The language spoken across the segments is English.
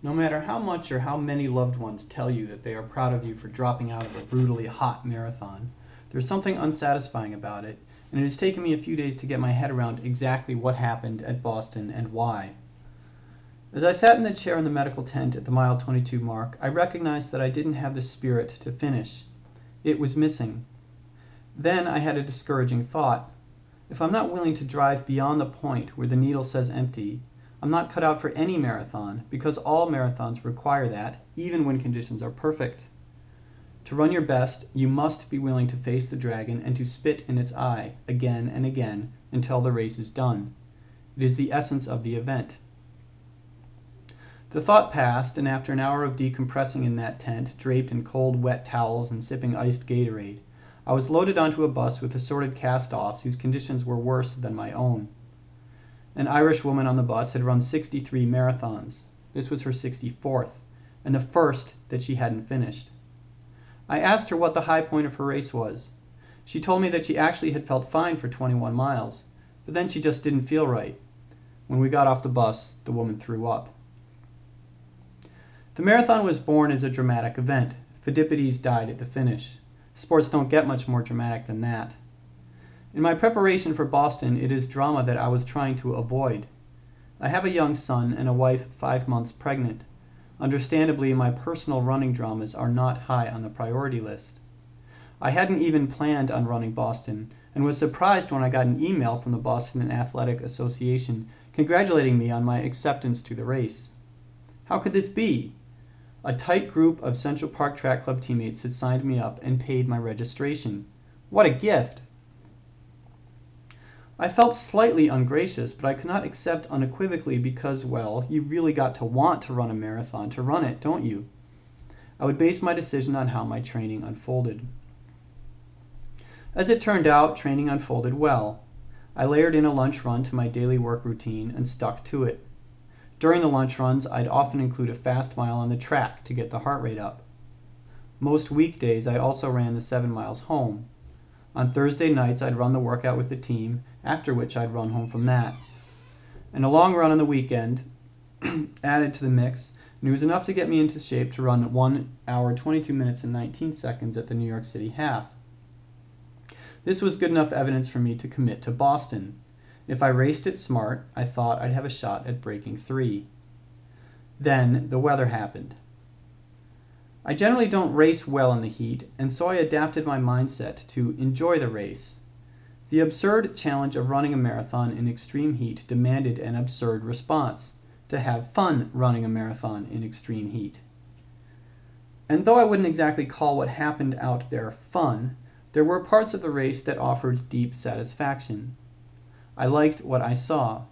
No matter how much or how many loved ones tell you that they are proud of you for dropping out of a brutally hot marathon, there's something unsatisfying about it, and it has taken me a few days to get my head around exactly what happened at Boston and why. As I sat in the chair in the medical tent at the mile 22 mark, I recognized that I didn't have the spirit to finish. It was missing. Then I had a discouraging thought. If I'm not willing to drive beyond the point where the needle says empty, I'm not cut out for any marathon because all marathons require that, even when conditions are perfect. To run your best, you must be willing to face the dragon and to spit in its eye again and again until the race is done. It is the essence of the event. The thought passed, and after an hour of decompressing in that tent, draped in cold, wet towels and sipping iced Gatorade, I was loaded onto a bus with assorted cast offs whose conditions were worse than my own. An Irish woman on the bus had run 63 marathons. This was her 64th, and the first that she hadn't finished. I asked her what the high point of her race was. She told me that she actually had felt fine for 21 miles, but then she just didn't feel right. When we got off the bus, the woman threw up. The marathon was born as a dramatic event. Pheidippides died at the finish. Sports don't get much more dramatic than that. In my preparation for Boston, it is drama that I was trying to avoid. I have a young son and a wife five months pregnant. Understandably, my personal running dramas are not high on the priority list. I hadn't even planned on running Boston and was surprised when I got an email from the Boston Athletic Association congratulating me on my acceptance to the race. How could this be? A tight group of Central Park Track Club teammates had signed me up and paid my registration. What a gift! I felt slightly ungracious, but I could not accept unequivocally because, well, you really got to want to run a marathon to run it, don't you? I would base my decision on how my training unfolded. As it turned out, training unfolded well. I layered in a lunch run to my daily work routine and stuck to it. During the lunch runs, I'd often include a fast mile on the track to get the heart rate up. Most weekdays, I also ran the seven miles home. On Thursday nights, I'd run the workout with the team, after which I'd run home from that. And a long run on the weekend added to the mix, and it was enough to get me into shape to run 1 hour 22 minutes and 19 seconds at the New York City half. This was good enough evidence for me to commit to Boston. If I raced it smart, I thought I'd have a shot at breaking three. Then the weather happened. I generally don't race well in the heat, and so I adapted my mindset to enjoy the race. The absurd challenge of running a marathon in extreme heat demanded an absurd response to have fun running a marathon in extreme heat. And though I wouldn't exactly call what happened out there fun, there were parts of the race that offered deep satisfaction. I liked what I saw.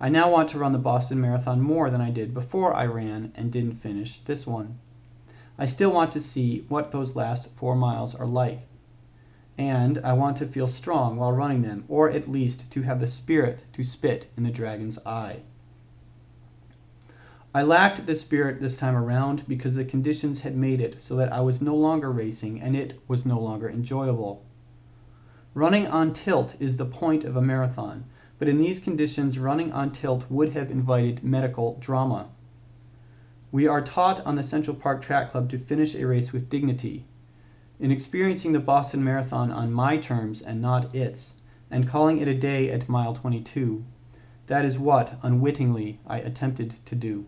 I now want to run the Boston Marathon more than I did before I ran and didn't finish this one. I still want to see what those last four miles are like. And I want to feel strong while running them, or at least to have the spirit to spit in the dragon's eye. I lacked the spirit this time around because the conditions had made it so that I was no longer racing and it was no longer enjoyable. Running on tilt is the point of a marathon, but in these conditions, running on tilt would have invited medical drama. We are taught on the Central Park Track Club to finish a race with dignity. In experiencing the Boston Marathon on my terms and not its, and calling it a day at mile 22, that is what, unwittingly, I attempted to do.